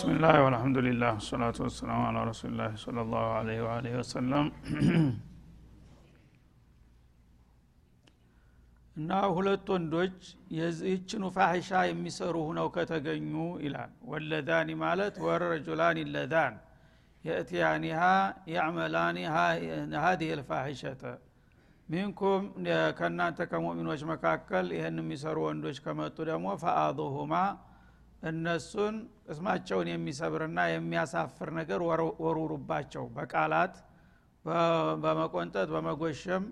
ብስሚላህ ወልሐምዱሊላህ ወሰላቱ ወሰላሙ አላ ረሱሊላህ ሰለላሁ ዐለይሂ ወአሊሂ ወሰለም እና ሁለት ወንዶች የዚህችኑ ፋሒሻ የሚሰሩ ሁነው ከተገኙ ይላል ወለዛኒ ማለት ወረጁላን ለዛን የእትያኒሃ ያዕመላኒ ሀዲህ ልፋሒሸተ ሚንኩም ከእናንተ ከሙእሚኖች መካከል ይህን የሚሰሩ ወንዶች ከመጡ ደግሞ ፈአዙሁማ እነሱን ቅስማቸውን የሚሰብርና የሚያሳፍር ነገር ወሩሩባቸው። በቃላት በመቆንጠጥ በመጎሸም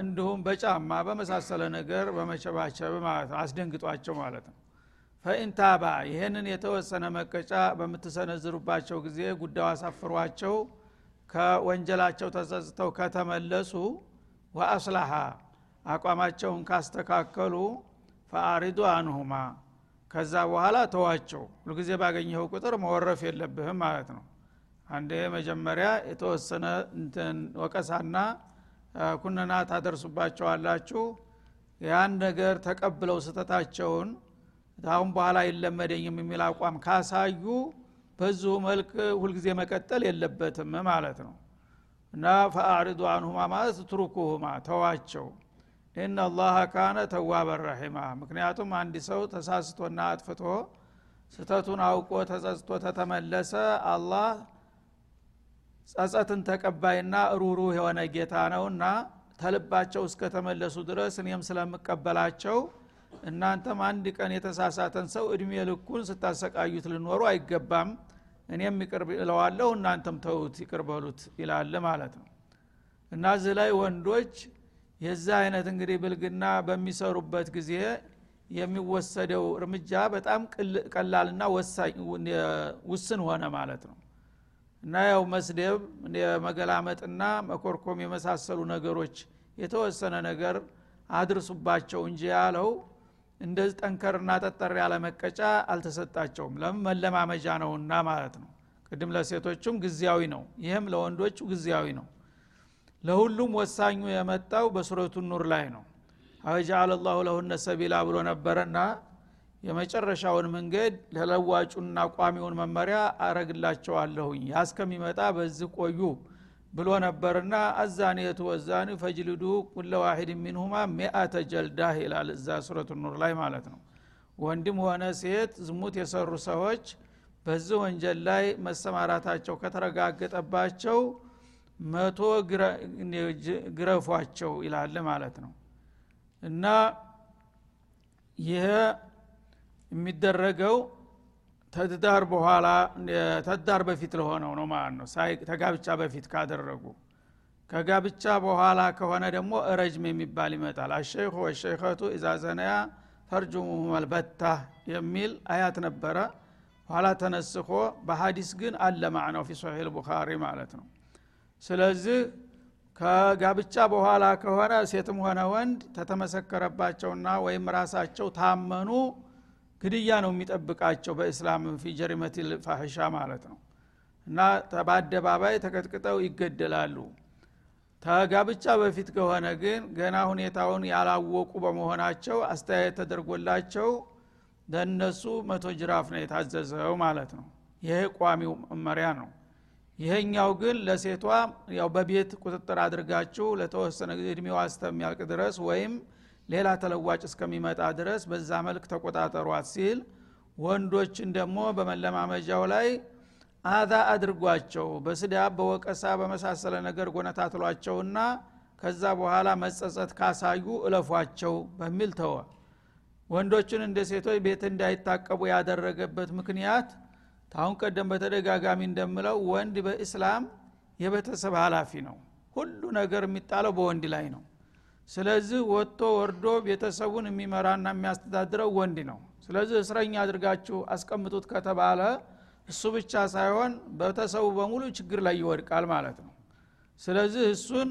እንዲሁም በጫማ በመሳሰለ ነገር በመቸባቸብ ማለት ነው። አስደንግጧቸው ማለት ነው። ፈኢንታባ ይህንን የተወሰነ መቀጫ በምትሰነዝሩባቸው ጊዜ ጉዳዩ አሳፍሯቸው ከወንጀላቸው ተጸጽተው ከተመለሱ ወአስላሃ አቋማቸውን ካስተካከሉ ፈአሪዱ አንሁማ ከዛ በኋላ ተዋቸው። ሁልጊዜ ባገኘኸው ቁጥር መወረፍ የለብህም ማለት ነው። አንዴ መጀመሪያ የተወሰነ ወቀሳና ኩነና ታደርሱባቸዋላችሁ። ያን ነገር ተቀብለው ስተታቸውን አሁን በኋላ ይለመደኝም የሚል አቋም ካሳዩ በዚሁ መልክ ሁልጊዜ መቀጠል የለበትም ማለት ነው። እና ፈአዕሪዱ አንሁማ ማለት ትሩኩሁማ ተዋቸው ኢናላሀ ካነ ተዋበን ረሒማ። ምክንያቱም አንድ ሰው ተሳስቶና አጥፍቶ ስተቱን አውቆ ተጸጽቶ ተተመለሰ አላህ ጸጸትን ተቀባይና ሩሩህ የሆነ ጌታ ነውና ተልባቸው እስከተመለሱ ድረስ እኔም ስለምቀበላቸው እናንተም አንድ ቀን የተሳሳተን ሰው እድሜ ልኩን ስታሰቃዩት ልኖሩ አይገባም። እኔም ይቅር እለዋለሁ እናንተም ተውት ይቅር በሉት ይላል ማለት ነው። እና እዚህ ላይ ወንዶች የዛ አይነት እንግዲህ ብልግና በሚሰሩበት ጊዜ የሚወሰደው እርምጃ በጣም ቀላልና ውስን ሆነ ማለት ነው። እና ያው መስደብ መገላመጥና መኮርኮም የመሳሰሉ ነገሮች የተወሰነ ነገር አድርሱባቸው እንጂ ያለው እንደዚህ ጠንከርና ጠጠር ያለ መቀጫ አልተሰጣቸውም። ለምን? መለማመጃ ነውና ማለት ነው። ቅድም ለሴቶቹም ጊዜያዊ ነው። ይህም ለወንዶቹ ጊዜያዊ ነው ለሁሉም ወሳኙ የመጣው በሱረቱ ኑር ላይ ነው። አወጃአለ ላሁ ለሁነ ሰቢላ ብሎ ነበረና የመጨረሻውን መንገድ ለለዋጩና ቋሚውን መመሪያ አረግላቸዋለሁኝ ያስከሚመጣ በዚህ ቆዩ ብሎ ነበርና አዛኔቱ ወዛኒ ፈጅልዱ ኩለ ዋሂድ ሚንሁማ ሚአተ ጀልዳህ ይላል እዛ ሱረቱ ኑር ላይ ማለት ነው። ወንድም ሆነ ሴት ዝሙት የሰሩ ሰዎች በዚህ ወንጀል ላይ መሰማራታቸው ከተረጋገጠባቸው መቶ ግረፏቸው ይላል ማለት ነው። እና ይሄ የሚደረገው ተትዳር በኋላ ተዳር በፊት ለሆነው ነው ማለት ነው። ተጋብቻ በፊት ካደረጉ። ከጋብቻ በኋላ ከሆነ ደግሞ ረጅም የሚባል ይመጣል። አሸይኹ ወሸይኸቱ ኢዛ ዘነያ አልበታ የሚል አያት ነበረ። ኋላ ተነስኮ በሀዲስ ግን አለ ማዕናው ፊ ሶሒል ቡኻሪ ማለት ነው ስለዚህ ከጋብቻ በኋላ ከሆነ ሴትም ሆነ ወንድ ተተመሰከረባቸውና ወይም ራሳቸው ታመኑ ግድያ ነው የሚጠብቃቸው በእስላም ፊ ጀሪመት ፋሒሻ ማለት ነው። እና በአደባባይ ተቀጥቅጠው ይገደላሉ። ተጋብቻ በፊት ከሆነ ግን ገና ሁኔታውን ያላወቁ በመሆናቸው አስተያየት ተደርጎላቸው ለእነሱ መቶ ጅራፍ ነው የታዘዘው ማለት ነው። ይሄ ቋሚው መመሪያ ነው ይሄኛው ግን ለሴቷ ያው በቤት ቁጥጥር አድርጋችሁ ለተወሰነ ጊዜ እድሜዋ እስከሚያልቅ ድረስ ወይም ሌላ ተለዋጭ እስከሚመጣ ድረስ በዛ መልክ ተቆጣጠሯት ሲል ወንዶችን ደግሞ በመለማመጃው ላይ አዛ አድርጓቸው በስዳብ በወቀሳ በመሳሰለ ነገር ጎነታትሏቸውና ከዛ በኋላ መጸጸት ካሳዩ እለፏቸው በሚል ተወ። ወንዶችን እንደ ሴቶች ቤት እንዳይታቀቡ ያደረገበት ምክንያት ታሁን ቀደም በተደጋጋሚ እንደምለው ወንድ በእስላም የቤተሰብ ኃላፊ ነው። ሁሉ ነገር የሚጣለው በወንድ ላይ ነው። ስለዚህ ወጥቶ ወርዶ ቤተሰቡን የሚመራና የሚያስተዳድረው ወንድ ነው። ስለዚህ እስረኛ አድርጋችሁ አስቀምጡት ከተባለ እሱ ብቻ ሳይሆን ቤተሰቡ በሙሉ ችግር ላይ ይወድቃል ማለት ነው። ስለዚህ እሱን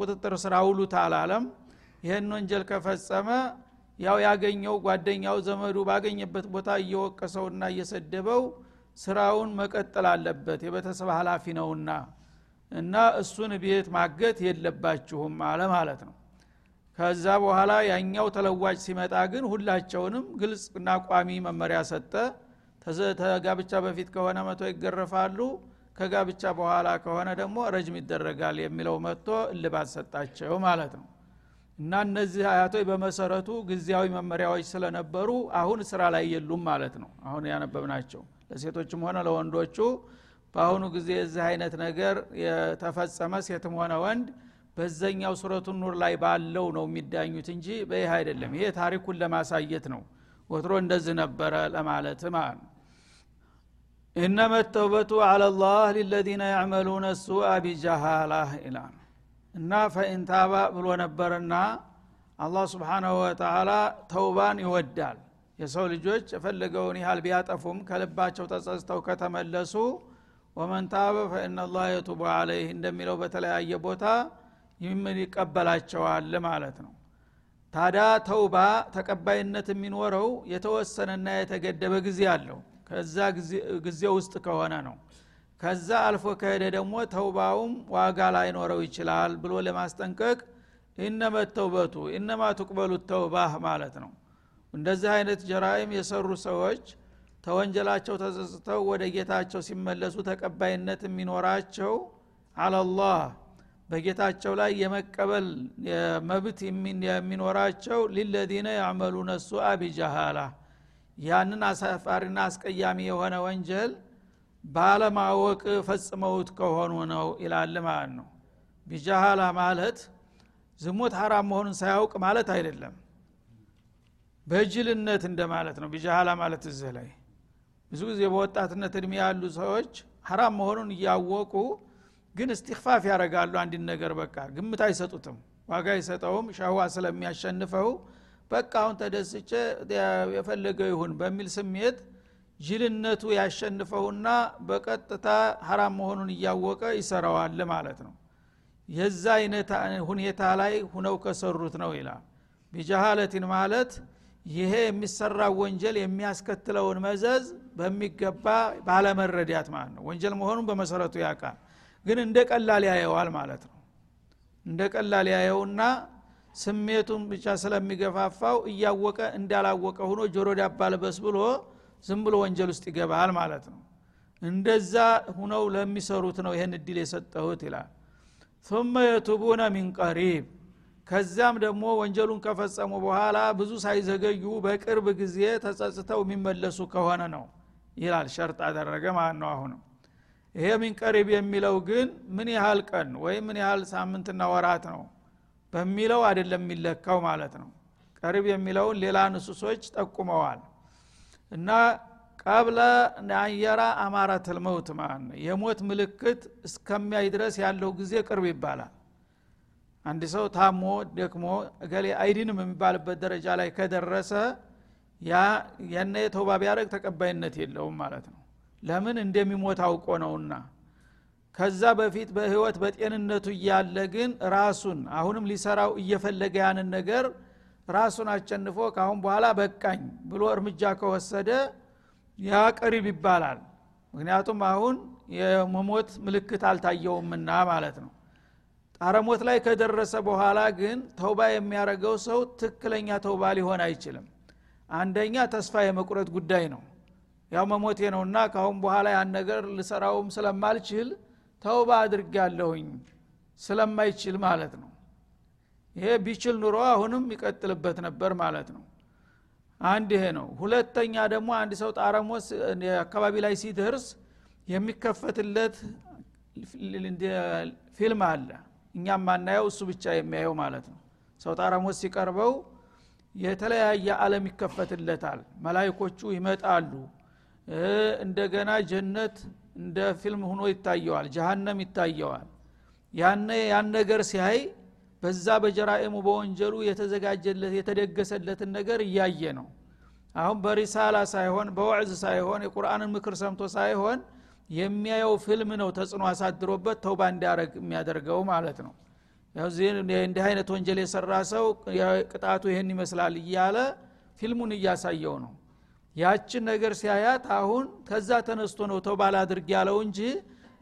ቁጥጥር ስራ ውሉት አላለም። ይህን ወንጀል ከፈጸመ ያው ያገኘው ጓደኛው ዘመዱ ባገኘበት ቦታ እየወቀሰውና እየሰደበው ስራውን መቀጠል አለበት የቤተሰብ ኃላፊ ነውና እና እሱን ቤት ማገት የለባችሁም አለ ማለት ነው። ከዛ በኋላ ያኛው ተለዋጭ ሲመጣ ግን ሁላቸውንም ግልጽና ቋሚ መመሪያ ሰጠ። ተጋብቻ በፊት ከሆነ መቶ ይገረፋሉ ከጋብቻ በኋላ ከሆነ ደግሞ ረጅም ይደረጋል የሚለው መጥቶ እልባት ሰጣቸው ማለት ነው እና እነዚህ አያቶች በመሰረቱ ጊዜያዊ መመሪያዎች ስለነበሩ አሁን ስራ ላይ የሉም ማለት ነው። አሁን ያነበብናቸው ለሴቶችም ሆነ ለወንዶቹ በአሁኑ ጊዜ የዚህ አይነት ነገር የተፈጸመ ሴትም ሆነ ወንድ በዘኛው ሱረቱ ኑር ላይ ባለው ነው የሚዳኙት እንጂ በይህ አይደለም። ይሄ ታሪኩን ለማሳየት ነው። ወትሮ እንደዚህ ነበረ ለማለት ማለት ነው። ኢነመ ተውበቱ አላ ላህ ሊለዚነ ያዕመሉነ ሱአ ቢጃሃላ ይላል እና ፈኢንታባ ብሎ ነበርና አላህ ስብሓናሁ ወተላ ተውባን ይወዳል። የሰው ልጆች የፈለገውን ያህል ቢያጠፉም ከልባቸው ተጸጽተው ከተመለሱ ወመን ታበ ፈኢናላህ የቱቡ አለይህ እንደሚለው በተለያየ ቦታ ይምን ይቀበላቸዋል ማለት ነው። ታዲያ ተውባ ተቀባይነት የሚኖረው የተወሰነና የተገደበ ጊዜ አለው። ከዛ ጊዜ ውስጥ ከሆነ ነው ከዛ አልፎ ከሄደ ደግሞ ተውባውም ዋጋ ላይኖረው ይችላል ብሎ ለማስጠንቀቅ ኢነመ ተውበቱ ኢነማ ትቅበሉ ተውባህ ማለት ነው። እንደዚህ አይነት ጀራይም የሰሩ ሰዎች ተወንጀላቸው ተጸጽተው ወደ ጌታቸው ሲመለሱ ተቀባይነት የሚኖራቸው አላላህ በጌታቸው ላይ የመቀበል መብት የሚኖራቸው ሊለዚነ ያዕመሉነ ሱአ ቢጃሃላ። ያንን አሳፋሪና አስቀያሚ የሆነ ወንጀል ባለማወቅ ፈጽመውት ከሆኑ ነው ይላል ማለት ነው። ቢጃሃላ ማለት ዝሙት ሐራም መሆኑን ሳያውቅ ማለት አይደለም። በጅልነት እንደማለት ነው። ቢጃሃላ ማለት እዚህ ላይ ብዙ ጊዜ በወጣትነት እድሜ ያሉ ሰዎች ሐራም መሆኑን እያወቁ ግን እስትክፋፍ ያደረጋሉ አንድን ነገር በቃ ግምት አይሰጡትም። ዋጋ አይሰጠውም ሻዋ ስለሚያሸንፈው በቃ አሁን ተደስቼ የፈለገው ይሁን በሚል ስሜት ጅልነቱ ያሸንፈውና በቀጥታ ሐራም መሆኑን እያወቀ ይሰራዋል ማለት ነው። የዛ አይነት ሁኔታ ላይ ሁነው ከሰሩት ነው ይላል። ቢጃሃለቲን ማለት ይሄ የሚሰራው ወንጀል የሚያስከትለውን መዘዝ በሚገባ ባለመረዳት ማለት ነው። ወንጀል መሆኑን በመሰረቱ ያውቃል። ግን እንደ ቀላል ያየዋል ማለት ነው። እንደ ቀላል ያየውና ስሜቱን ብቻ ስለሚገፋፋው እያወቀ እንዳላወቀ ሆኖ ጆሮ ዳባ ልበስ ብሎ ዝም ብሎ ወንጀል ውስጥ ይገባል ማለት ነው። እንደዛ ሁነው ለሚሰሩት ነው ይህን እድል የሰጠሁት ይላል። ثم የቱቡነ ሚን ቀሪብ። ከዚያም ደግሞ ወንጀሉን ከፈጸሙ በኋላ ብዙ ሳይዘገዩ በቅርብ ጊዜ ተጸጽተው የሚመለሱ ከሆነ ነው ይላል ሸርጥ አደረገ ማለት ነው አሁንም። ይሄ ሚን ቀሪብ የሚለው ግን ምን ያህል ቀን ወይም ምን ያህል ሳምንትና ወራት ነው በሚለው አይደለም የሚለካው ማለት ነው። ቀሪብ የሚለውን ሌላ ንሱሶች ጠቁመዋል እና ቀብለ አየራ አማራት ልመውት ማለት የሞት ምልክት እስከሚያይ ድረስ ያለው ጊዜ ቅርብ ይባላል። አንድ ሰው ታሞ ደክሞ እገሌ አይድንም የሚባልበት ደረጃ ላይ ከደረሰ ያነ ተውባ ቢያደረግ ተቀባይነት የለውም ማለት ነው። ለምን እንደሚሞት አውቆ ነውና። ከዛ በፊት በህይወት በጤንነቱ እያለ ግን ራሱን አሁንም ሊሰራው እየፈለገ ያንን ነገር ራሱን አሸንፎ ካሁን በኋላ በቃኝ ብሎ እርምጃ ከወሰደ ያ ቀሪብ ይባላል። ምክንያቱም አሁን የመሞት ምልክት አልታየውምና ማለት ነው። ጣረሞት ላይ ከደረሰ በኋላ ግን ተውባ የሚያደርገው ሰው ትክክለኛ ተውባ ሊሆን አይችልም። አንደኛ ተስፋ የመቁረጥ ጉዳይ ነው። ያው መሞቴ ነውና ካሁን በኋላ ያን ነገር ልሰራውም ስለማልችል ተውባ አድርግ ያለሁኝ ስለማይችል ማለት ነው ይሄ ቢችል ኑሮ አሁንም ይቀጥልበት ነበር ማለት ነው። አንድ ይሄ ነው። ሁለተኛ ደግሞ አንድ ሰው ጣረሞት አካባቢ ላይ ሲደርስ የሚከፈትለት ፊልም አለ። እኛም ማናየው እሱ ብቻ የሚያየው ማለት ነው። ሰው ጣረሞት ሲቀርበው የተለያየ አለም ይከፈትለታል። መላይኮቹ ይመጣሉ። እንደገና ጀነት እንደ ፊልም ሁኖ ይታየዋል። ጀሃነም ይታየዋል። ያነ ያን ነገር ሲያይ በዛ በጀራኤሙ በወንጀሉ የተዘጋጀለት የተደገሰለትን ነገር እያየ ነው። አሁን በሪሳላ ሳይሆን በወዕዝ ሳይሆን የቁርአንን ምክር ሰምቶ ሳይሆን የሚያየው ፊልም ነው ተጽዕኖ አሳድሮበት ተውባ እንዲያደረግ የሚያደርገው ማለት ነው። እንዲህ አይነት ወንጀል የሰራ ሰው ቅጣቱ ይህን ይመስላል እያለ ፊልሙን እያሳየው ነው። ያችን ነገር ሲያያት አሁን ከዛ ተነስቶ ነው ተውባ ላድርግ ያለው እንጂ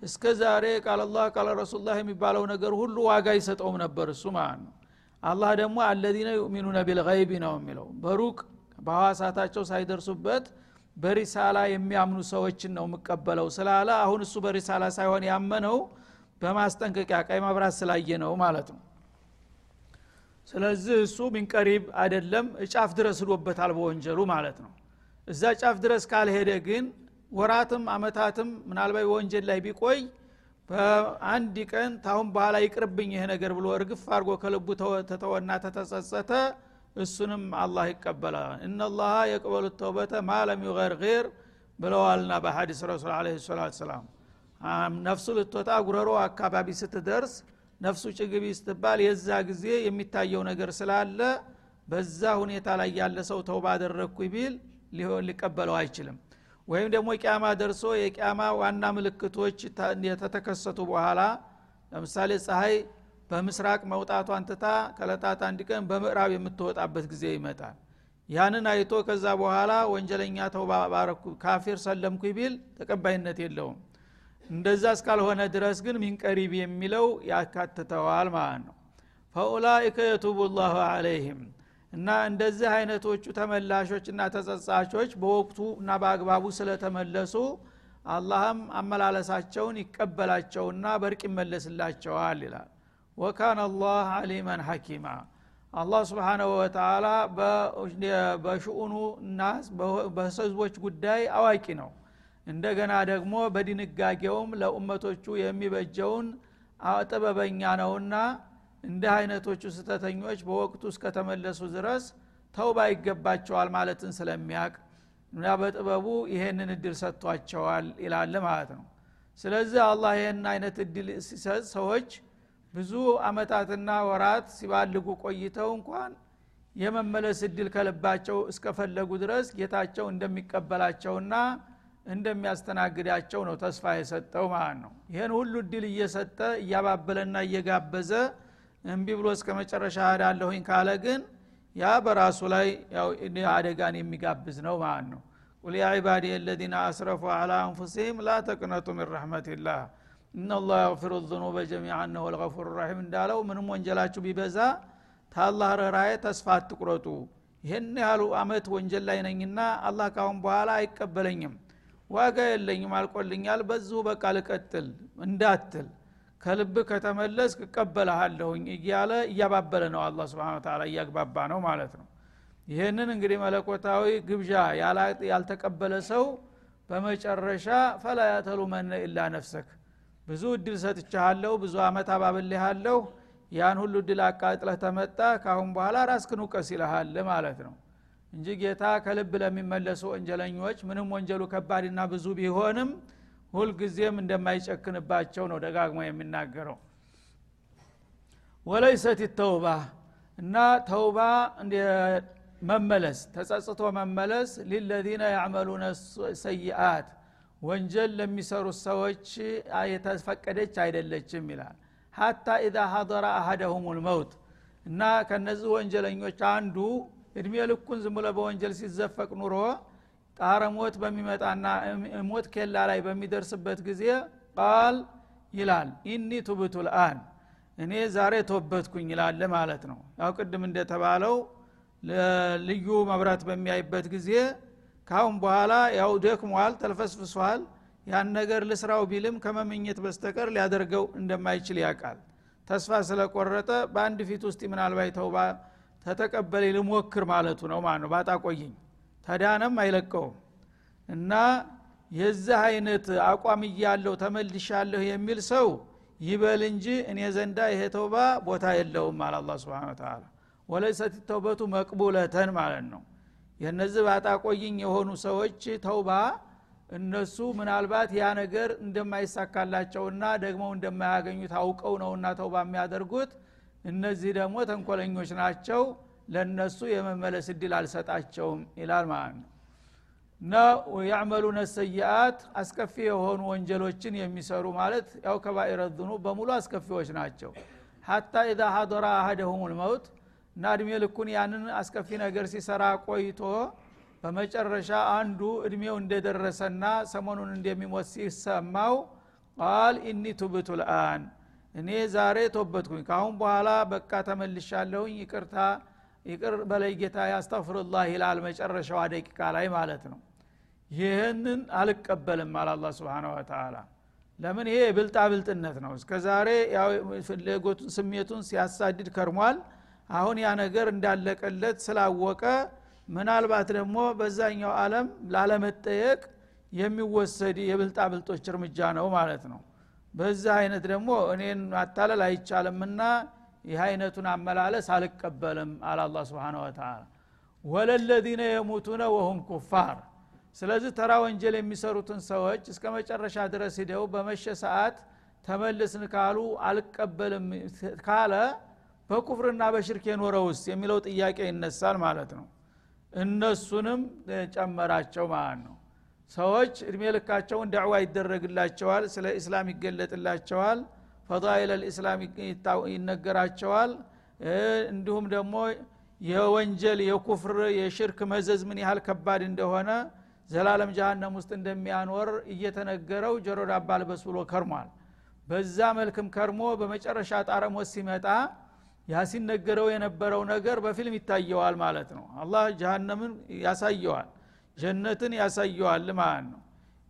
እስከ ዛሬ ቃል አላህ ቃል ረሱላህ የሚባለው ነገር ሁሉ ዋጋ ይሰጠውም ነበር። እሱ ማለት ነው አላህ ደግሞ አለዚነ ዩእሚኑነ ቢልገይቢ ነው የሚለው። በሩቅ በሐዋሳታቸው ሳይደርሱበት በሪሳላ የሚያምኑ ሰዎችን ነው የምቀበለው ስላለ አሁን እሱ በሪሳላ ሳይሆን ያመነው በማስጠንቀቂያ ቀይ መብራት ስላየ ነው ማለት ነው። ስለዚህ እሱ ሚንቀሪብ አይደለም ጫፍ ድረስ ሂዶበታል በወንጀሉ ማለት ነው። እዛ ጫፍ ድረስ ካልሄደ ግን ወራትም አመታትም ምናልባት በወንጀል ላይ ቢቆይ በአንድ ቀን ታሁን በኋላ ይቅርብኝ ይሄ ነገር ብሎ እርግፍ አድርጎ ከልቡ ተተወና ተተጸጸተ። እሱንም አላህ ይቀበላል። እናላህ የቅበሉ ተውበተ ማለም ዩገርር ብለዋልና በሐዲስ ረሱል አለ ሰላት ሰላም ነፍሱ ልትወጣ ጉረሮ አካባቢ ስትደርስ ነፍሱ ጭግቢ ስትባል የዛ ጊዜ የሚታየው ነገር ስላለ በዛ ሁኔታ ላይ ያለ ሰው ተውባ አደረግኩ ቢል ሊቀበለው አይችልም ወይም ደግሞ ቂያማ ደርሶ የቂያማ ዋና ምልክቶች የተተከሰቱ በኋላ ለምሳሌ ፀሐይ በምስራቅ መውጣቷን ትታ ከለጣት አንድ ቀን በምዕራብ የምትወጣበት ጊዜ ይመጣል። ያንን አይቶ ከዛ በኋላ ወንጀለኛ ተውባ ባረኩ ካፊር ሰለምኩ ቢል ተቀባይነት የለውም። እንደዛ እስካልሆነ ድረስ ግን ሚንቀሪብ የሚለው ያካትተዋል ማለት ነው። ፈኡላይከ የቱቡ ላሁ አለይህም እና እንደዚህ አይነቶቹ ተመላሾች እና ተጸጻቾች በወቅቱ እና በአግባቡ ስለተመለሱ አላህም አመላለሳቸውን ይቀበላቸውና በርቅ ይመለስላቸዋል ይላል። ወካን አላህ አሊመን ሐኪማ። አላህ ስብሓናሁ ወተላ በሽኡኑ እና በህዝቦች ጉዳይ አዋቂ ነው። እንደገና ደግሞ በድንጋጌውም ለኡመቶቹ የሚበጀውን ጥበበኛ ነውና እንዲህ አይነቶቹ ስተተኞች በወቅቱ እስከተመለሱ ድረስ ተውባ ይገባቸዋል ማለትን ስለሚያቅ እና በጥበቡ ይሄንን እድል ሰጥቷቸዋል ይላል ማለት ነው። ስለዚህ አላህ ይህን አይነት እድል ሲሰጥ ሰዎች ብዙ አመታትና ወራት ሲባልጉ ቆይተው እንኳን የመመለስ እድል ከልባቸው እስከፈለጉ ድረስ ጌታቸው እንደሚቀበላቸውና እንደሚያስተናግዳቸው ነው ተስፋ የሰጠው ማለት ነው። ይህን ሁሉ እድል እየሰጠ እያባበለና እየጋበዘ እምቢ ብሎ እስከ መጨረሻ ሄዳለሁኝ ካለ ግን ያ በራሱ ላይ አደጋን የሚጋብዝ ነው ማለት ነው። ቁል ያ ዒባዲ አለዚነ አስረፉ አላ አንፉሲህም ላ ተቅነቱ ምን ረሕመትላህ እናላህ የግፊሩ ዝኑበ ጀሚዓ ነሁ ልገፉር ራሒም እንዳለው ምንም ወንጀላችሁ ቢበዛ ታላህ ረራዬ ተስፋ አትቁረጡ። ይህን ያህሉ አመት ወንጀል ላይ ነኝና አላህ ካሁን በኋላ አይቀበለኝም። ዋጋ የለኝም አልቆልኛል። በዚሁ በቃ ልቀጥል እንዳትል ከልብ ከተመለስ እቀበልሃለሁኝ እያለ እያባበለ ነው አላ ስብን ታላ እያግባባ ነው ማለት ነው። ይህንን እንግዲህ መለኮታዊ ግብዣ ያልተቀበለ ሰው በመጨረሻ ፈላ ያተሉ መነ ኢላ ነፍሰክ። ብዙ እድል ሰጥቻሃለሁ ብዙ አመት አባብልሃለሁ ያን ሁሉ እድል አቃጥለህ ተመጣ ካሁን በኋላ ራስክን ውቀስ ይልሃል ማለት ነው። እንጂ ጌታ ከልብ ለሚመለሱ ወንጀለኞች ምንም ወንጀሉ ከባድና ብዙ ቢሆንም ሁልጊዜም እንደማይጨክንባቸው ነው ደጋግሞ የሚናገረው። ወለይሰት ተውባ እና ተውባ መመለስ ተጸጽቶ መመለስ ሊለዚነ ያዕመሉነ ሰይአት ወንጀል ለሚሰሩት ሰዎች የተፈቀደች አይደለችም ይላል። ሀታ ኢዛ ሀضረ አሀደሁም ልመውት እና ከነዚህ ወንጀለኞች አንዱ እድሜ ልኩን ዝም ብሎ በወንጀል ሲዘፈቅ ኑሮ ጣረ ሞት በሚመጣና ሞት ኬላ ላይ በሚደርስበት ጊዜ ቃል ይላል ኢኒ ቱብቱ ልአን እኔ ዛሬ ተወበትኩኝ ይላል ማለት ነው። ያው ቅድም እንደተባለው ልዩ መብራት በሚያይበት ጊዜ ካሁን በኋላ ያው ደክሟል ተልፈስፍሷል ያን ነገር ልስራው ቢልም ከመመኘት በስተቀር ሊያደርገው እንደማይችል ያውቃል። ተስፋ ስለቆረጠ በአንድ ፊት ውስጥ ምናልባት ተውባ ተተቀበለ ልሞክር ማለቱ ነው ማለት ነው። ባጣ ቆይኝ ተዳነም አይለቀውም። እና የዚህ አይነት አቋም እያለው ተመልሻለሁ የሚል ሰው ይበል እንጂ እኔ ዘንዳ ይሄ ተውባ ቦታ የለውም አለ አላ ስብን ተላ ወለይሰት ተውበቱ መቅቡለተን ማለት ነው። የነዚህ ባጣ ቆይኝ የሆኑ ሰዎች ተውባ እነሱ ምናልባት ያ ነገር እንደማይሳካላቸውና ደግሞ እንደማያገኙት አውቀው ነውና ተውባ የሚያደርጉት እነዚህ ደግሞ ተንኮለኞች ናቸው ለነሱ የመመለስ እድል አልሰጣቸውም ይላል ማለት ነው። እና ያዕመሉነ ሰይአት አስከፊ የሆኑ ወንጀሎችን የሚሰሩ ማለት ያው ከባኢረ በሙሉ አስከፊዎች ናቸው። ሀታ ኢዛ ሀضረ አሀደሁም ልመውት እና እድሜ ልኩን ያንን አስከፊ ነገር ሲሰራ ቆይቶ በመጨረሻ አንዱ እድሜው እንደደረሰና ሰሞኑን እንደሚሞት ሲሰማው ቃል ኢኒ ቱብቱ ልአን እኔ ዛሬ ቶበትኩኝ ካሁን በኋላ በቃ ተመልሻለሁኝ ይቅርታ ይቅር በላይ ጌታ ያስተፍሩላህ ይላል መጨረሻዋ ደቂቃ ላይ ማለት ነው። ይህንን አልቀበልም አለ አላ ስብን ወተላ ለምን? ይሄ የብልጣ ብልጥነት ነው። እስከ ዛሬ ፍላጎቱን ስሜቱን ሲያሳድድ ከርሟል። አሁን ያ ነገር እንዳለቀለት ስላወቀ ምናልባት ደግሞ በዛኛው አለም ላለመጠየቅ የሚወሰድ የብልጣ ብልጦች እርምጃ ነው ማለት ነው። በዛ አይነት ደግሞ እኔን ማታለል አይቻልምና ይህ አይነቱን አመላለስ አልቀበልም አለ አላ ስብን ወተላ ወለለዚነ የሙቱነ ወሁም ኩፋር። ስለዚህ ተራ ወንጀል የሚሰሩትን ሰዎች እስከ መጨረሻ ድረስ ሂደው በመሸ ሰዓት ተመልስን ካሉ አልቀበልም ካለ በኩፍርና በሽርክ የኖረ ውስጥ የሚለው ጥያቄ ይነሳል ማለት ነው። እነሱንም ጨመራቸው ማለት ነው። ሰዎች እድሜ ልካቸውን ዳዕዋ ይደረግላቸዋል ስለ ኢስላም ይገለጥላቸዋል ፈዳይል ልእስላም ይነገራቸዋል። እንዲሁም ደግሞ የወንጀል የኩፍር የሽርክ መዘዝ ምን ያህል ከባድ እንደሆነ ዘላለም ጃሃንም ውስጥ እንደሚያኖር እየተነገረው ጆሮ ዳባ ብሎ ከርሟል። በዛ መልክም ከርሞ በመጨረሻ ጣረሞት ሲመጣ ያ ሲነገረው የነበረው ነገር በፊልም ይታየዋል ማለት ነው። አላህ ጃሃንምን ያሳየዋል ጀነትን ያሳየዋል ማለት ነው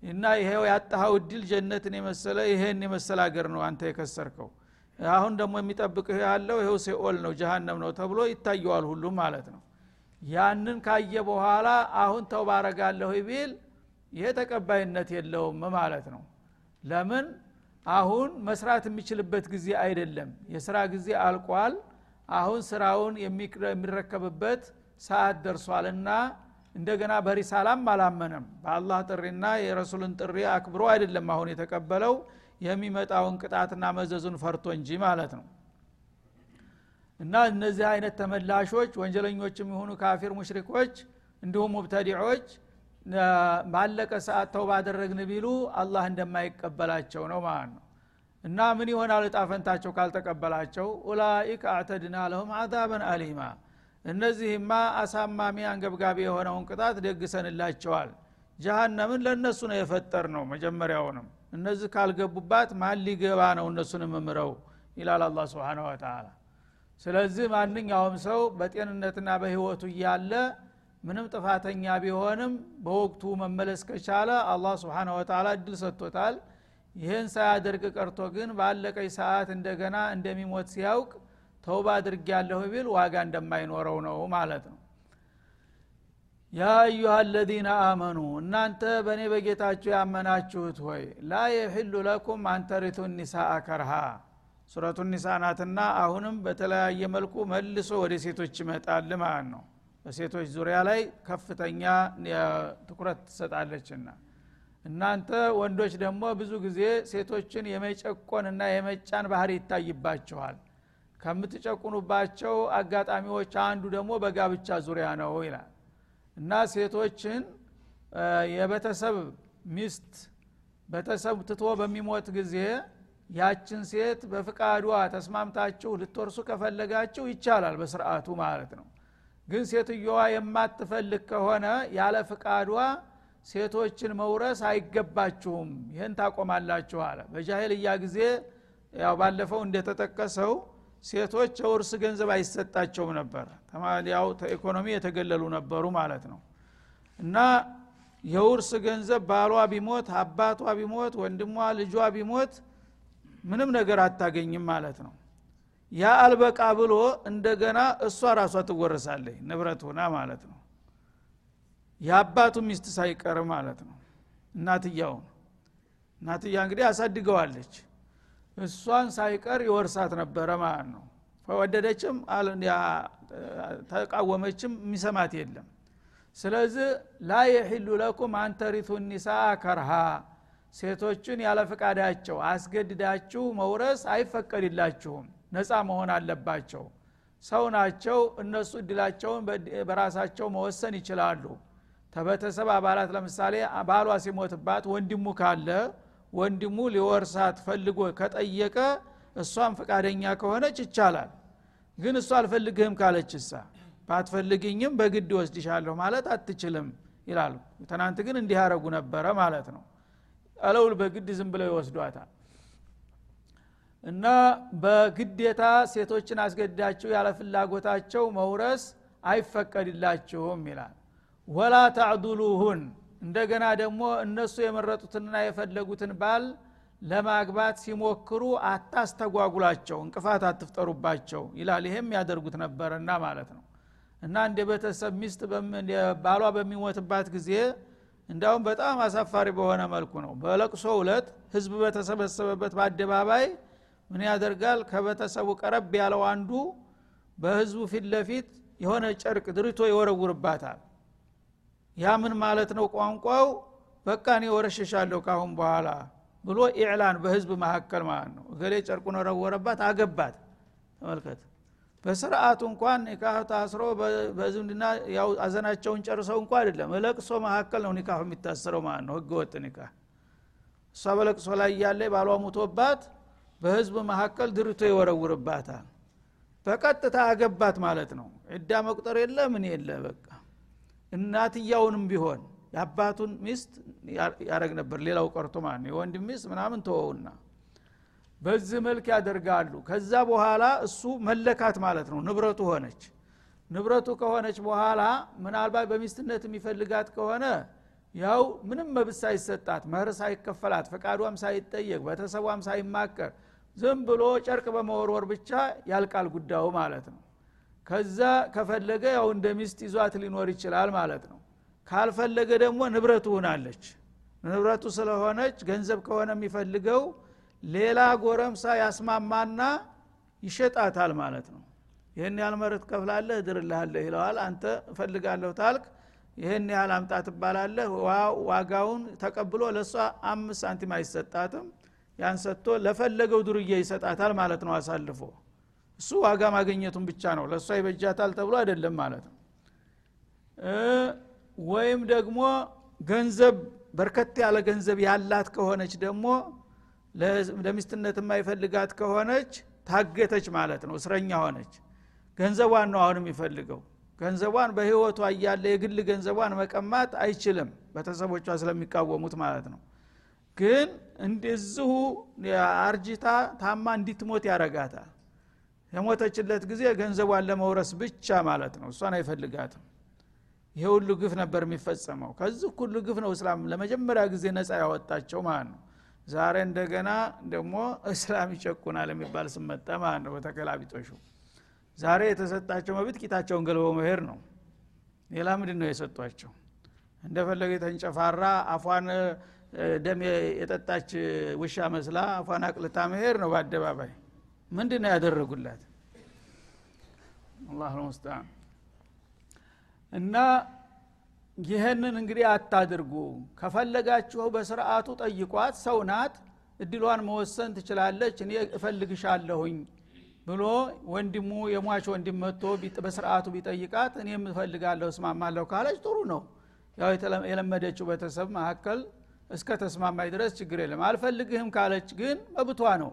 እና ይሄው ያጣኸው እድል ጀነትን የመሰለ ይሄን የመሰለ ሀገር ነው አንተ የከሰርከው። አሁን ደግሞ የሚጠብቅህ ያለው ይኸው ሴኦል ነው ጀሃነም ነው ተብሎ ይታየዋል ሁሉም ማለት ነው። ያንን ካየ በኋላ አሁን ተውባረጋለሁ ቢል ይሄ ተቀባይነት የለውም ማለት ነው። ለምን? አሁን መስራት የሚችልበት ጊዜ አይደለም። የስራ ጊዜ አልቋል። አሁን ስራውን የሚረከብበት ሰዓት ደርሷልና እንደገና በሪሳላም አላመነም። በአላህ ጥሪና የረሱልን ጥሪ አክብሮ አይደለም አሁን የተቀበለው። የሚመጣውን ቅጣትና መዘዙን ፈርቶ እንጂ ማለት ነው። እና እነዚህ አይነት ተመላሾች ወንጀለኞችም የሆኑ ካፊር ሙሽሪኮች እንዲሁም ሙብተዲዖች ባለቀ ሰዓት ተው ባደረግን ቢሉ አላህ እንደማይቀበላቸው ነው ማለት ነው። እና ምን ይሆናል እጣፈንታቸው ካልተቀበላቸው? ኡላኢክ አዕተድና ለሁም አዛበን አሊማ እነዚህማ አሳማሚ አንገብጋቢ የሆነውን ቅጣት ደግሰንላቸዋል። ጀሃነምን ለእነሱ ነው የፈጠር ነው መጀመሪያውንም። እነዚህ ካልገቡባት ማን ሊገባ ነው እነሱን ምምረው ይላል አላ ስብን ወተላ ስለዚህ ማንኛውም ሰው በጤንነትና በህይወቱ እያለ ምንም ጥፋተኛ ቢሆንም በወቅቱ መመለስ ከቻለ አላህ ስብሓን ወተላ እድል ሰጥቶታል። ይህን ሳያደርግ ቀርቶ ግን ባለቀኝ ሰዓት እንደገና እንደሚሞት ሲያውቅ ተውባ አድርግ ያለሁ ቢል ዋጋ እንደማይኖረው ነው ማለት ነው። ያ አዩሃ አለዚነ አመኑ እናንተ በእኔ በጌታችሁ ያመናችሁት ሆይ ላ የሕሉ ለኩም አንተሪቱ ኒሳአ ከርሃ ሱረቱ ኒሳ ናትና አሁንም በተለያየ መልኩ መልሶ ወደ ሴቶች ይመጣል ማለት ነው። በሴቶች ዙሪያ ላይ ከፍተኛ ትኩረት ትሰጣለችና። እናንተ ወንዶች ደግሞ ብዙ ጊዜ ሴቶችን የመጨቆንና የመጫን ባህር ይታይባቸዋል ከምትጨቁኑባቸው አጋጣሚዎች አንዱ ደግሞ በጋብቻ ዙሪያ ነው ይላል። እና ሴቶችን የቤተሰብ ሚስት ቤተሰብ ትቶ በሚሞት ጊዜ ያችን ሴት በፍቃዷ ተስማምታችሁ ልትወርሱ ከፈለጋችሁ ይቻላል በስርዓቱ ማለት ነው። ግን ሴትዮዋ የማትፈልግ ከሆነ ያለ ፍቃዷ ሴቶችን መውረስ አይገባችሁም። ይህን ታቆማላችሁ አለ። በጃሄልያ ጊዜ ያው ባለፈው እንደተጠቀሰው ሴቶች የውርስ ገንዘብ አይሰጣቸውም ነበር። ያው ኢኮኖሚ የተገለሉ ነበሩ ማለት ነው። እና የውርስ ገንዘብ ባሏ ቢሞት አባቷ ቢሞት ወንድሟ ልጇ ቢሞት ምንም ነገር አታገኝም ማለት ነው። ያ አልበቃ ብሎ እንደገና እሷ ራሷ ትወረሳለች ንብረት ሆና ማለት ነው። የአባቱ ሚስት ሳይቀር ማለት ነው። እናትያውን እናትያ እንግዲህ አሳድገዋለች እሷን ሳይቀር ይወርሳት ነበረ ማለት ነው። ፈወደደችም ተቃወመችም የሚሰማት የለም። ስለዚህ ላ የሒሉ ለኩም አንተሪቱ ኒሳ ከርሃ ሴቶችን ያለ ፈቃዳቸው አስገድዳችሁ መውረስ አይፈቀድላችሁም ነፃ መሆን አለባቸው። ሰው ናቸው እነሱ እድላቸውን በራሳቸው መወሰን ይችላሉ። ተቤተሰብ አባላት ለምሳሌ ባሏ ሲሞትባት ወንድሙ ካለ ወንድሙ ሊወርሳት ፈልጎ ከጠየቀ እሷም ፈቃደኛ ከሆነች ይቻላል። ግን እሷ አልፈልግህም ካለች እሳ ባትፈልግኝም በግድ ወስድሻለሁ ማለት አትችልም ይላሉ። ትናንት ግን እንዲህ ያረጉ ነበረ ማለት ነው። አለውል በግድ ዝም ብለው ይወስዷታል። እና በግዴታ ሴቶችን አስገድዳችሁ ያለ ፍላጎታቸው መውረስ አይፈቀድላችሁም ይላል። ወላ ታዕዱሉሁን እንደገና ደግሞ እነሱ የመረጡትንና የፈለጉትን ባል ለማግባት ሲሞክሩ አታስተጓጉላቸው እንቅፋት አትፍጠሩባቸው ይላል። ይሄም ያደርጉት ነበረና ማለት ነው። እና እንደ ቤተሰብ ሚስት ባሏ በሚሞትባት ጊዜ እንዳውም በጣም አሳፋሪ በሆነ መልኩ ነው። በለቅሶ እለት ህዝብ በተሰበሰበበት በአደባባይ ምን ያደርጋል? ከቤተሰቡ ቀረብ ያለው አንዱ በህዝቡ ፊት ለፊት የሆነ ጨርቅ ድርቶ ይወረውርባታል ያ ምን ማለት ነው ቋንቋው? በቃ እኔ ወረሸሻለሁ ካሁን በኋላ ብሎ ኢዕላን በህዝብ መካከል ማለት ነው። እገሌ ጨርቁን ወረወረባት አገባት። ተመልከት። በስርአቱ እንኳን ኒካህ ታስሮ በዝምድና ያው አዘናቸውን ጨርሰው እንኳ አይደለም ለቅሶ መካከል ነው ኒካሁ የሚታሰረው ማለት ነው። ህገ ወጥ ኒካህ። እሷ በለቅሶ ላይ እያለ ባሏ ሙቶባት በህዝብ መካከል ድርቶ ይወረውርባታል በቀጥታ አገባት ማለት ነው። ዕዳ መቁጠር የለ ምን የለ በቃ እናትያውንም ቢሆን የአባቱን ሚስት ያደረግ ነበር። ሌላው ቀርቶ ማለት ነው የወንድም ሚስት ምናምን ተወውና በዚህ መልክ ያደርጋሉ። ከዛ በኋላ እሱ መለካት ማለት ነው። ንብረቱ ሆነች። ንብረቱ ከሆነች በኋላ ምናልባት በሚስትነት የሚፈልጋት ከሆነ ያው ምንም መብት ሳይሰጣት መህር ሳይከፈላት ፈቃዷም ሳይጠየቅ ቤተሰቧም ሳይማከር ዝም ብሎ ጨርቅ በመወርወር ብቻ ያልቃል ጉዳዩ ማለት ነው ከዛ ከፈለገ ያው እንደ ሚስት ይዟት ሊኖር ይችላል ማለት ነው። ካልፈለገ ደግሞ ንብረቱ ሆናለች። ንብረቱ ስለሆነች ገንዘብ ከሆነ የሚፈልገው ሌላ ጎረምሳ ያስማማና ይሸጣታል ማለት ነው። ይህን ያህል መሬት ከፍላለህ እድርልሃለህ ይለዋል። አንተ እፈልጋለሁ ታልክ ይህን ያህል አምጣ ትባላለህ። ዋጋውን ተቀብሎ ለእሷ አምስት ሳንቲም አይሰጣትም። ያን ሰጥቶ ለፈለገው ዱርዬ ይሰጣታል ማለት ነው አሳልፎ እሱ ዋጋ ማግኘቱን ብቻ ነው። ለእሷ ይበጃታል ተብሎ አይደለም ማለት ነው። ወይም ደግሞ ገንዘብ በርከት ያለ ገንዘብ ያላት ከሆነች ደግሞ ለሚስትነት የማይፈልጋት ከሆነች ታገተች ማለት ነው። እስረኛ ሆነች። ገንዘቧን ነው አሁን የሚፈልገው። ገንዘቧን በህይወቷ እያለ የግል ገንዘቧን መቀማት አይችልም ቤተሰቦቿ ስለሚቃወሙት ማለት ነው። ግን እንደዚሁ አርጅታ ታማ እንዲትሞት ያረጋታል የሞተችለት ጊዜ ገንዘቧን ለመውረስ ብቻ ማለት ነው። እሷን አይፈልጋትም። ይሄ ሁሉ ግፍ ነበር የሚፈጸመው። ከዚህ ሁሉ ግፍ ነው እስላም ለመጀመሪያ ጊዜ ነፃ ያወጣቸው ማለት ነው። ዛሬ እንደገና ደግሞ እስላም ይጨቁናል የሚባል ስመጣ ማለት ነው በተገላቢጦሹ ዛሬ የተሰጣቸው መብት ቂታቸውን ገልበው መሄድ ነው። ሌላ ምንድን ነው የሰጧቸው? እንደፈለገ የተንጨፋራ አፏን ደም የጠጣች ውሻ መስላ አፏን አቅልታ መሄድ ነው በአደባባይ ምንድን ነው ያደረጉላት? አላህ ልሙስታን እና ይህንን እንግዲህ አታድርጉ። ከፈለጋችሁ በስርዓቱ ጠይቋት ሰው ናት እድሏን መወሰን ትችላለች እኔ እፈልግሻለሁኝ ብሎ ወንድሙ የሟች ወንድም መጥቶ በስርዓቱ ቢጠይቃት እኔ የምፈልጋለሁ እስማማለሁ ካለች ጥሩ ነው። ያው የለመደችው ቤተሰብ መካከል እስከ ተስማማኝ ድረስ ችግር የለም። አልፈልግህም ካለች ግን መብቷ ነው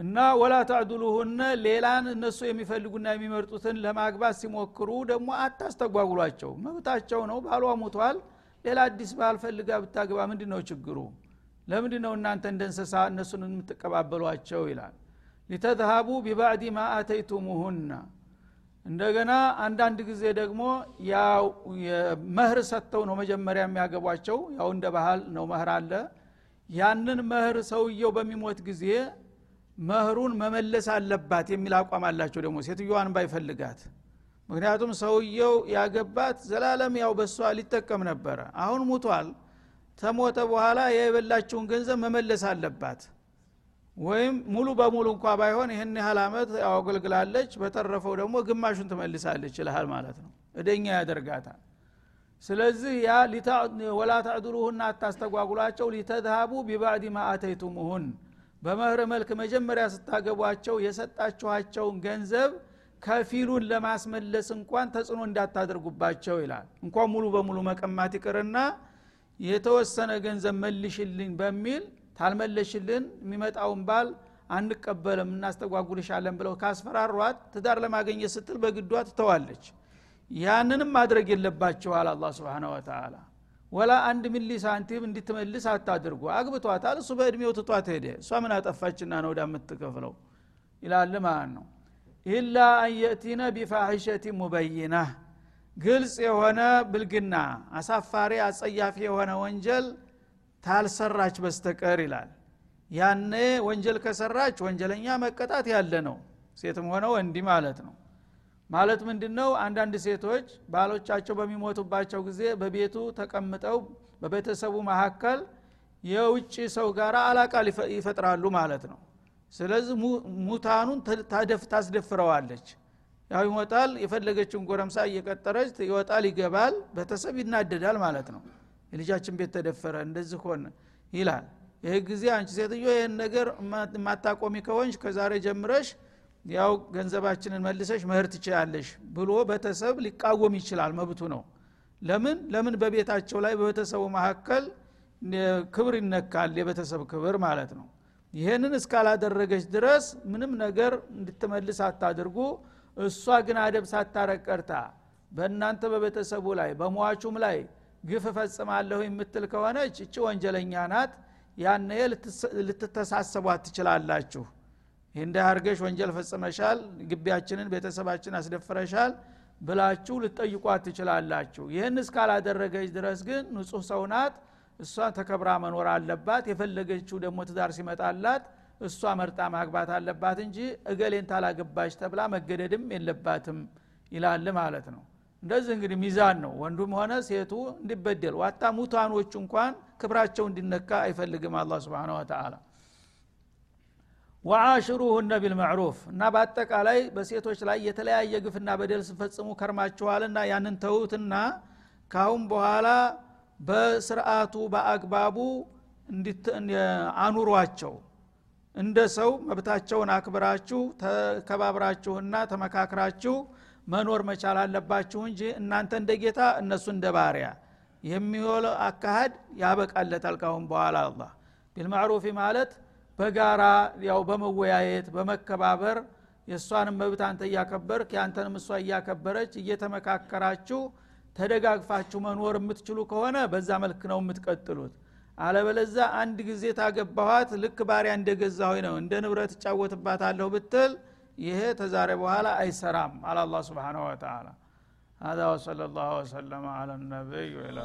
እና ወላ ተዕዱሉሁነ ሌላን እነሱ የሚፈልጉና የሚመርጡትን ለማግባት ሲሞክሩ ደግሞ አታስተጓጉሏቸው። መብታቸው ነው ባሏ ሙቷል ሌላ አዲስ ባል ፈልጋ ብታገባ ምንድ ነው ችግሩ? ለምንድ ነው እናንተ እንደ እንስሳ እነሱን የምትቀባበሏቸው? ይላል። ሊተዝሃቡ ቢባዕድ ማ አተይቱሙሁና። እንደገና አንዳንድ ጊዜ ደግሞ ያው መህር ሰጥተው ነው መጀመሪያ የሚያገቧቸው። ያው እንደ ባህል ነው መህር አለ። ያንን መህር ሰውየው በሚሞት ጊዜ መህሩን መመለስ አለባት የሚል አቋም አላቸው ደግሞ ሴትዮዋን ባይፈልጋት። ምክንያቱም ሰውየው ያገባት ዘላለም ያው በሷ ሊጠቀም ነበረ። አሁን ሙቷል። ተሞተ በኋላ የበላችውን ገንዘብ መመለስ አለባት። ወይም ሙሉ በሙሉ እንኳ ባይሆን ይህን ያህል አመት አገልግላለች በተረፈው ደግሞ ግማሹን ትመልሳለች ይልሃል ማለት ነው። እደኛ ያደርጋታል። ስለዚህ ያ ወላ ተዕድሉሁና አታስተጓጉሏቸው ሊተዝሃቡ ቢባዕድ ማ በመህር መልክ መጀመሪያ ስታገቧቸው የሰጣችኋቸውን ገንዘብ ከፊሉን ለማስመለስ እንኳን ተጽዕኖ እንዳታደርጉባቸው ይላል። እንኳን ሙሉ በሙሉ መቀማት ይቅርና የተወሰነ ገንዘብ መልሽልኝ በሚል ታልመለሽልን የሚመጣውን ባል አንቀበልም እናስተጓጉልሻለን ብለው ካስፈራሯት ትዳር ለማገኘት ስትል በግዷ ትተዋለች። ያንንም ማድረግ የለባቸዋል አላ ስብን ወተላ ወላ አንድ ሚሊ ሳንቲም እንድትመልስ አታድርጉ። አግብቷታል። እሱ በእድሜው ትቷት ሄደ። እሷ ምን አጠፋችና ነው ወዳ የምትከፍለው? ይላል ማለት ነው። ኢላ አንየእቲነ ቢፋሒሸቲ ሙበይና። ግልጽ የሆነ ብልግና አሳፋሪ አጸያፊ የሆነ ወንጀል ታልሰራች በስተቀር ይላል። ያኔ ወንጀል ከሰራች ወንጀለኛ መቀጣት ያለ ነው። ሴትም ሆነ ወንዲ ማለት ነው ማለት ምንድን ነው አንዳንድ ሴቶች ባሎቻቸው በሚሞቱባቸው ጊዜ በቤቱ ተቀምጠው በቤተሰቡ መካከል የውጭ ሰው ጋር አላቃ ይፈጥራሉ ማለት ነው። ስለዚህ ሙታኑን ታስደፍረዋለች። ያው ይሞታል የፈለገችውን ጎረምሳ እየቀጠረች ይወጣል ይገባል ቤተሰብ ይናደዳል ማለት ነው። የልጃችን ቤት ተደፈረ እንደዚህ ሆነ ይላል። ይህ ጊዜ አንቺ ሴትዮ ይህን ነገር የማታቆሚ ከሆንሽ ከዛሬ ጀምረሽ ያው ገንዘባችንን መልሰሽ መህር ትችላለሽ ብሎ ቤተሰብ ሊቃወም ይችላል። መብቱ ነው። ለምን? ለምን በቤታቸው ላይ በቤተሰቡ መካከል ክብር ይነካል? የቤተሰብ ክብር ማለት ነው። ይህንን እስካላደረገች ድረስ ምንም ነገር እንድትመልስ አታድርጉ። እሷ ግን አደብ ሳታረቅ ቀርታ በእናንተ በቤተሰቡ ላይ በሟቹም ላይ ግፍ እፈጽማለሁ የምትል ከሆነች እቺ ወንጀለኛ ናት። ያነ ልትተሳሰቧት ትችላላችሁ እንደ አርገሽ ወንጀል ፈጽመሻል ግቢያችንን ቤተሰባችን አስደፍረሻል ብላችሁ ልጠይቋት ትችላላችሁ። ይህን እስካላደረገች ድረስ ግን ንጹህ ሰው ናት። እሷ ተከብራ መኖር አለባት። የፈለገችው ደግሞ ትዳር ሲመጣላት እሷ መርጣ ማግባት አለባት እንጂ እገሌን ታላገባች ተብላ መገደድም የለባትም ይላል ማለት ነው። እንደዚህ እንግዲህ ሚዛን ነው። ወንዱም ሆነ ሴቱ እንዲበደል ዋታ ሙታኖች እንኳን ክብራቸው እንዲነካ አይፈልግም አላ ስብን ወተላ ወአሽሩሁነ ቢልማዕሩፍ እና በአጠቃላይ በሴቶች ላይ የተለያየ ግፍና በደል ስፈጽሙ ከርማችኋልና ያንን ተዉትና ካሁን በኋላ በስርአቱ በአግባቡ አኑሯቸው። እንደ ሰው መብታቸውን አክብራችሁ ተከባብራችሁና ተመካክራችሁ መኖር መቻል አለባችሁ እንጂ እናንተ እንደ ጌታ እነሱ እንደ ባሪያ የሚሆን አካሃድ ያበቃለታል ካሁን በኋላ አላ ቢልማዕሩፊ ማለት በጋራ ያው በመወያየት በመከባበር የእሷንም መብት አንተ እያከበርክ የአንተንም እሷ እያከበረች እየተመካከራችሁ ተደጋግፋችሁ መኖር የምትችሉ ከሆነ በዛ መልክ ነው የምትቀጥሉት አለበለዛ አንድ ጊዜ ታገባኋት ልክ ባሪያ እንደገዛ ሆይ ነው እንደ ንብረት እጫወትባታለሁ ብትል ይሄ ተዛሬ በኋላ አይሰራም አላ አላ ስብን ወተላ هذا وصلى الله وسلم على النبي وإلى